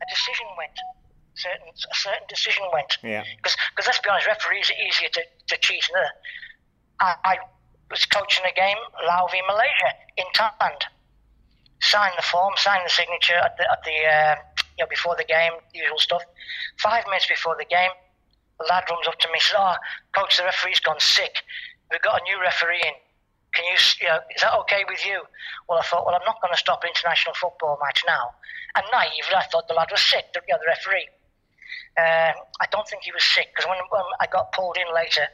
a decision went. Certain, a certain decision went. Yeah. Because let's be honest, referees are easier to, to cheat. I, I was coaching a game, Lao v Malaysia, in Thailand. Signed the form, signed the signature at the, at the uh, you know, before the game, usual stuff. Five minutes before the game, the lad runs up to me, says, "Oh, coach, the referee's gone sick. We've got a new referee in. Can you, you know, is that okay with you?" Well, I thought, well, I'm not going to stop an international football match now. And naively, I thought the lad was sick, the, you know, the referee. Um, I don't think he was sick because when, when I got pulled in later,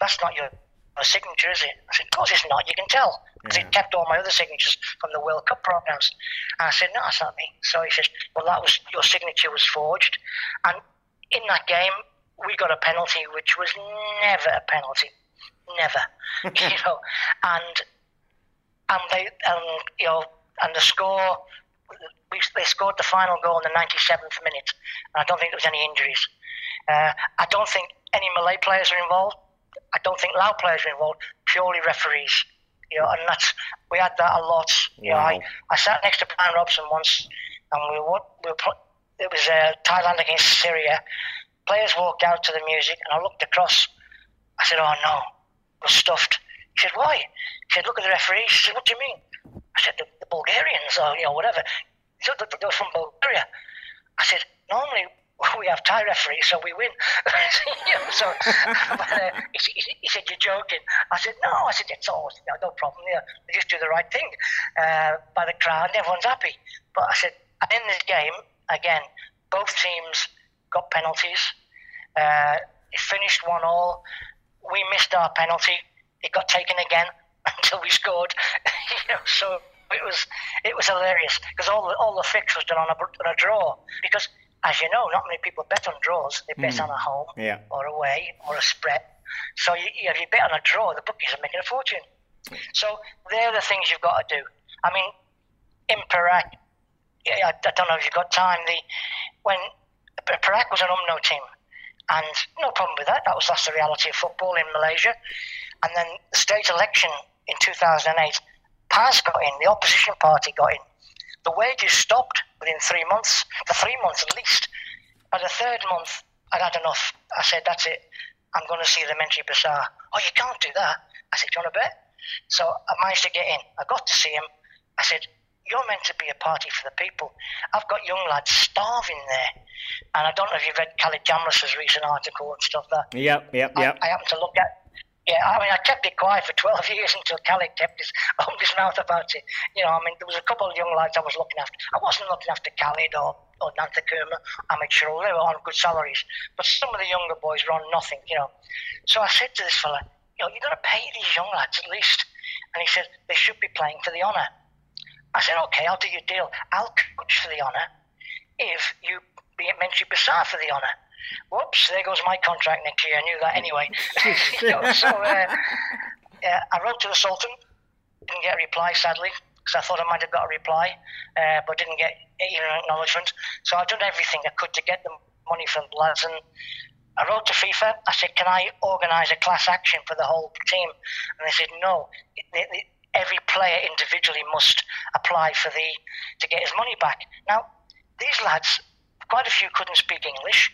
that's not your, your signature, is it? I said, of course it's not. You can tell because Yeah. he kept all my other signatures from the World Cup programs. And I said, no, that's not me. So he says, well, that was your signature was forged. And in that game, we got a penalty which was never a penalty, never, you know. And and they and you know and the score we, they scored the final goal in the 97th minute and I don't think there was any injuries. Uh, I don't think any Malay players were involved. I don't think Lao players were involved purely referees you know and that's we had that a lot. You know I, I sat next to Brian Robson once and we were, we were it was uh, Thailand against Syria. Players walked out to the music and I looked across. I said oh no we're stuffed he said, why? He said, look at the referee. He said, what do you mean? I said, the, the Bulgarians or, you know, whatever. They were from Bulgaria. I said, normally we have Thai referees, so we win. so, but, uh, he, he, he said, you're joking. I said, no. I said, it's all, know, no problem. You know, they just do the right thing uh, by the crowd and everyone's happy. But I said, and in this game, again, both teams got penalties. Uh, it finished one all. We missed our penalty. It got taken again until we scored. you know, so it was it was hilarious because all the, all the fix was done on a, on a draw. Because as you know, not many people bet on draws. They bet hmm. on a home Yeah. or away or a spread. So you, you- if you bet on a draw, the bookies are making a fortune. So they're the things you've got to do. I mean, in Perak, I, I don't know if you've got time. The when Perak was an UMNO team, and no problem with that. That was that's the reality of football in Malaysia. And then the state election in 2008, PAS got in, the opposition party got in. The wages stopped within three months, for three months at least. By the third month, I'd had enough. I said, that's it. I'm going to see the Menteri Besar. Oh, you can't do that. I said, do you want to bet? So I managed to get in. I got to see him. I said, you're meant to be a party for the people. I've got young lads starving there. And I don't know if you've read Khalid Jamlus's recent article and stuff there. Yep, yep, I, yep. I happened to look at. Yeah, I mean, I kept it quiet for 12 years until Khalid kept his opened his mouth about it. You know, I mean, there was a couple of young lads I was looking after. I wasn't looking after Khalid or, or Nantha Kumar, amateur, they were on good salaries. But some of the younger boys were on nothing, you know. So I said to this fella, you know, you've got to pay these young lads at least. And he said, they should be playing for the honour. I said, okay, I'll do your deal. I'll coach for the honour if you Menteri Besar for the honour. Whoops, there goes my contract year. I knew that anyway. You know, so uh, yeah, I wrote to the Sultan, didn't get a reply, sadly, because I thought I might have got a reply, uh, but didn't get even an acknowledgement. So I've done everything I could to get the money from the lads. And I wrote to FIFA. I said, "Can I organise a class action for the whole team?" And they said, "No. Every player individually must apply for the to get his money back." Now, these lads, quite a few couldn't speak English.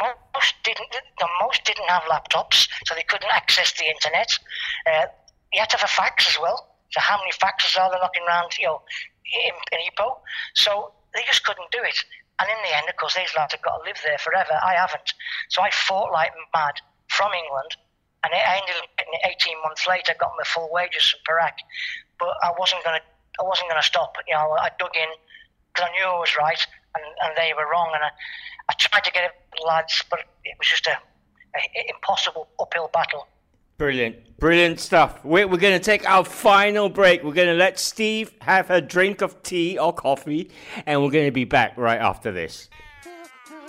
Most didn't. No, most didn't have laptops, so they couldn't access the internet. Uh, you had to have a fax as well. So how many faxes are there knocking around, you know, in, in Ipoh? So they just couldn't do it. And in the end, of course, these lads have got to live there forever. I haven't. So I fought like mad from England, and I ended up 18 months later, got my full wages from Perak. But I wasn't going to. I wasn't going to stop. You know, I dug in because I knew I was right, and, and they were wrong. And I, I tried to get it, lads, but it was just a, a impossible uphill battle. Brilliant, brilliant stuff. We're, we're going to take our final break. We're going to let Steve have a drink of tea or coffee, and we're going to be back right after this.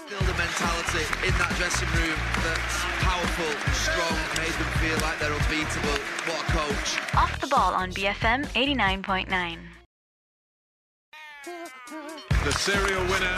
Build a mentality in that dressing room that's powerful, they're unbeatable. What a coach. Off the ball on BFM 89.9. The serial winner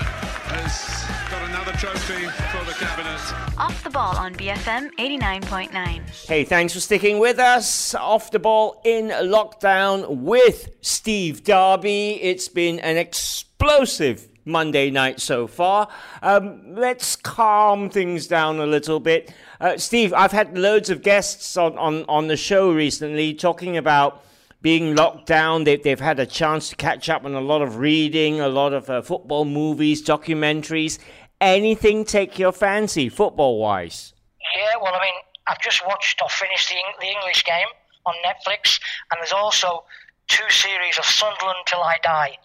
has got another trophy for the cabinet. Off the ball on BFM 89.9. Hey, thanks for sticking with us. Off the ball in lockdown with Steve Darby. It's been an explosive Monday night so far. Um, let's calm things down a little bit. Uh, Steve, I've had loads of guests on, on, on the show recently talking about being locked down. They, they've had a chance to catch up on a lot of reading, a lot of uh, football movies, documentaries. Anything take your fancy, football wise? Yeah, well, I mean, I've just watched or finished the, the English game on Netflix, and there's also two series of Sunderland Till I Die.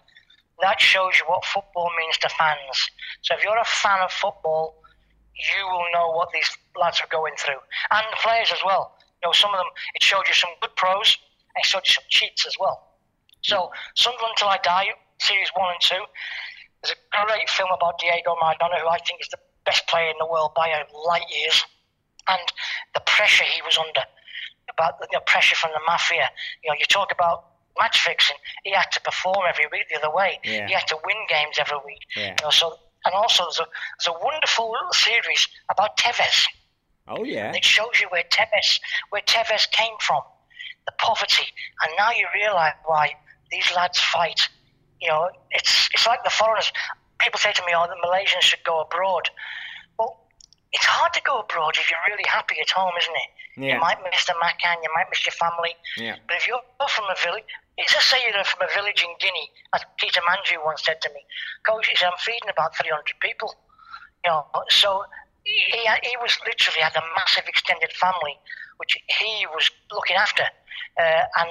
That shows you what football means to fans. So if you're a fan of football, you will know what these lads are going through, and the players as well. You know, some of them it showed you some good pros, and it showed you some cheats as well. So Sunderland Till I Die, series one and two. There's a great film about Diego Maradona, who I think is the best player in the world by a light years, and the pressure he was under, about the you know, pressure from the mafia. You know, you talk about match fixing. He had to perform every week the other way. Yeah. He had to win games every week. Yeah. You know, so and also there's a, there's a wonderful little series about Tevez. Oh, yeah. It shows you where Tevez where Tevez came from, the poverty, and now you realise why these lads fight. You know, it's it's like the foreigners. People say to me, "Oh, the Malaysians should go abroad." Well, it's hard to go abroad if you're really happy at home, isn't it? Yeah. You might miss the makan, you might miss your family. Yeah. But if you're from a village, let's just say you're from a village in Guinea, as Keita Mandjou once said to me, Coach, he said, I'm feeding about 300 people. You know, so he, he was literally had a massive extended family, which he was looking after. Uh, and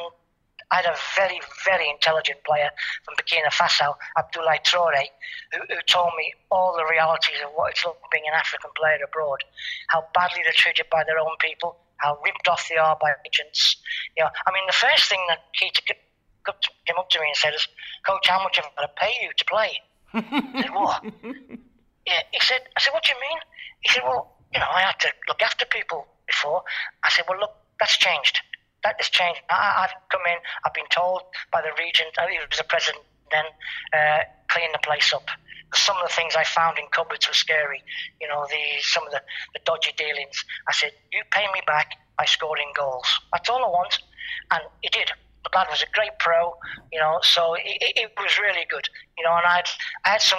I had a very, very intelligent player from Burkina Faso, Abdoulaye Traore, who, who told me all the realities of what it's like being an African player abroad, how badly they're treated by their own people, how ripped off they are by agents. You know, I mean, the first thing that Keita came up to me and said is, Coach, how much have I got to pay you to play? I said, what? Yeah, he said, I said, what do you mean? He said, well, you know, I had to look after people before. I said, well, look, that's changed. That has changed. I, I've come in, I've been told by the regent, uh, he was the president then, uh, clean the place up. Some of the things I found in cupboards were scary. You know, the some of the, the dodgy dealings. I said, you pay me back by scoring goals. That's all I want. And he did. The lad was a great pro, you know, so it, it, it was really good. You know, and I'd, I had some,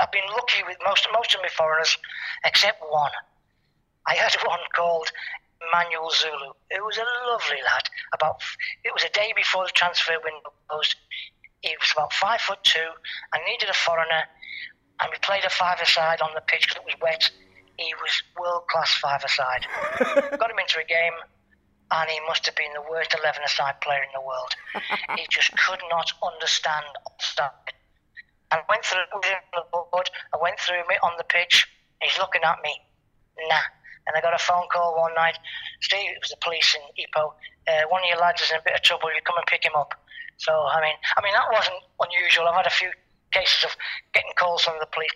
I've been lucky with most, most of my foreigners, except one. I had one called Manuel Zulu. It was a lovely lad. About it was a day before the transfer window closed. He was about five foot two. I needed a foreigner, and we played a five-a-side on the pitch because it was wet. He was world-class five-a-side. Got him into a game, and he must have been the worst eleven-a-side player in the world. he just could not understand offside. I went through him on the board. I went through me on the pitch. He's looking at me. Nah. And I got a phone call one night. Steve, it was the police in Ipoh. Uh, one of your lads is in a bit of trouble. You come and pick him up. So I mean, I mean that wasn't unusual. I've had a few cases of getting calls from the police.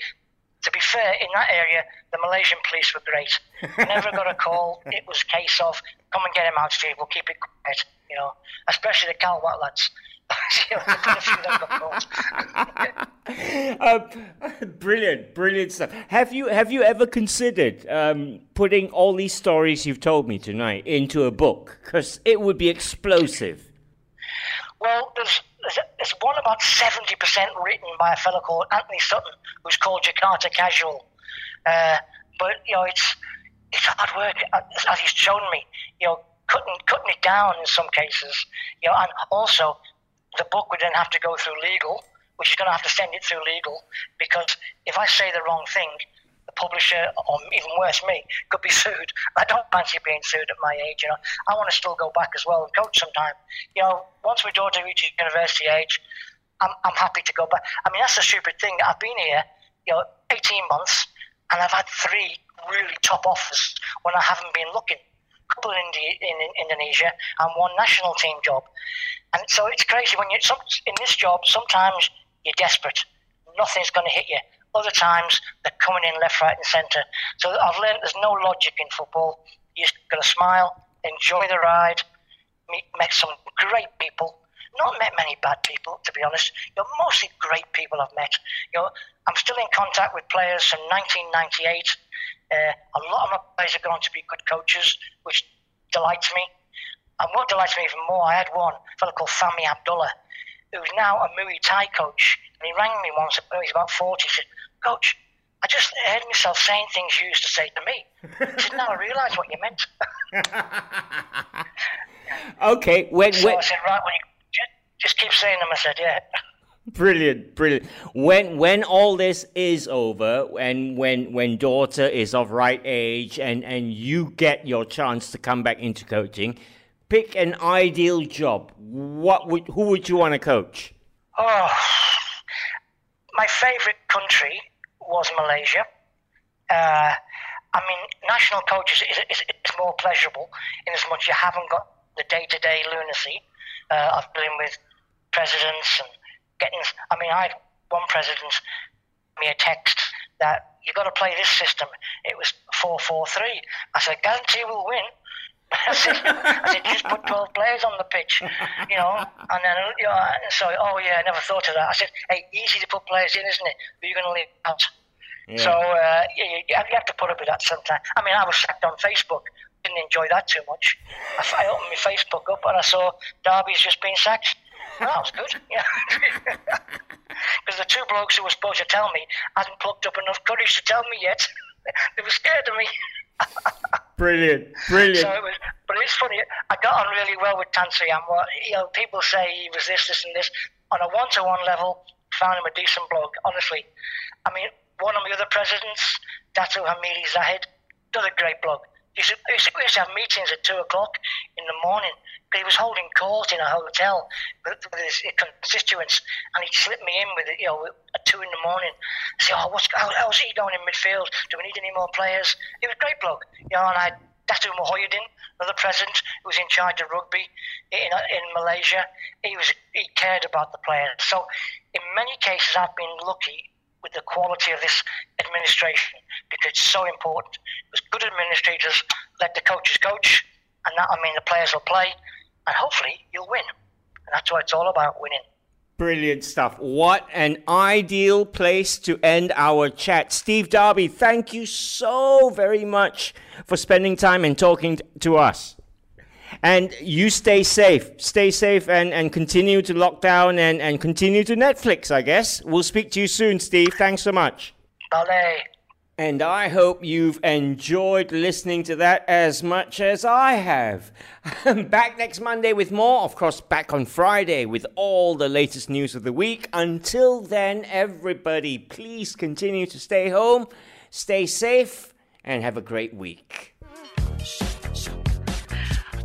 To be fair, in that area, the Malaysian police were great. Never got a call. It was a case of come and get him out, Steve. We'll keep it quiet. You know, especially the Calwat lads. uh, brilliant, brilliant stuff. Have you have you ever considered um, putting all these stories you've told me tonight into a book? Because it would be explosive. Well, there's, there's, one about 70% written by a fellow called Anthony Sutton, who's called Jakarta Casual. Uh, but, you know, it's it's hard work, as he's shown me, you know, cutting, cutting it down in some cases. You know, and also the book would then have to go through legal, which is going to have to send it through legal because if I say the wrong thing, the publisher, or even worse, me, could be sued. I don't fancy being sued at my age. You know, I want to still go back as well and coach sometime. You know, once my daughter reaches university age, I'm, I'm happy to go back. I mean, that's the stupid thing. I've been here, you know, 18 months, and I've had three really top offers when I haven't been looking. A couple in, in, in Indonesia and one national team job. And so it's crazy when you some in this job. Sometimes you're desperate, nothing's going to hit you. Other times they're coming in left, right, and centre. So I've learned there's no logic in football. You just got to smile, enjoy the ride, meet met some great people. Not met many bad people, to be honest. You're mostly great people I've met. You I'm still in contact with players from 1998. Uh, a lot of my players are going to be good coaches, which delights me. And what delights me even more, I had one fellow called Fahmi Abdullah, who's now a Muay Thai coach. And he rang me once, he's about 40, he said, Coach, I just heard myself saying things you used to say to me. He said, now I realise what you meant. okay, when, so when... I said, right, well, just, just keep saying them. I said, yeah. Brilliant, brilliant. When when all this is over, and when when daughter is of right age, and and you get your chance to come back into coaching, pick an ideal job. What would who would you want to coach? Oh, my favourite country was Malaysia. Uh, I mean, national coaches is, is, is, more pleasurable in as much you haven't got the day-to-day lunacy uh, of dealing with presidents and getting. I mean, I had one president me a text that you've got to play this system. It was four four three. I said, guarantee we'll win. I said, I said, just put 12 players on the pitch, you know, and then, you know, so, oh yeah, I never thought of that. I said, hey, easy to put players in, isn't it? But you're going to leave out? Yeah. So, uh, you, you, have to put up with that sometimes. I mean, I was sacked on Facebook. Didn't enjoy that too much. I, I opened my Facebook up and I saw Derby's just been sacked. Well, that was good. Yeah. Because the two blokes who were supposed to tell me hadn't plucked up enough courage to tell me yet. they were scared of me. Brilliant, brilliant. So it was, but it's funny. I got on really well with Tan Sri What you know, people say he was this, this, and this. On a one-to-one level, found him a decent bloke. Honestly, I mean, one of the other presidents, Datu Hamidi Zahid, another great bloke. He to, he used to have meetings at two o'clock in the morning he was holding court in a hotel with, his constituents, and he slipped me in with it, you know, at two in the morning. Say, oh, what's how, how's he going in midfield? Do we need any more players? He was a great bloke, you know. And I Datu Muhyiddin, another president who was in charge of rugby in in Malaysia. He was he cared about the players. So, in many cases, I've been lucky with the quality of this administration because it's so important. Because good administrators let the coaches coach, and that I mean the players will play and hopefully you'll win. And that's what it's all about winning. Brilliant stuff. What an ideal place to end our chat. Steve Darby, thank you so very much for spending time and talking to us. And you stay safe. Stay safe and, and continue to lock down and, and continue to Netflix, I guess. We'll speak to you soon, Steve. Thanks so much. Bye. And I hope you've enjoyed listening to that as much as I have. back next Monday with more. Of course, back on Friday with all the latest news of the week. Until then, everybody, please continue to stay home, stay safe, and have a great week.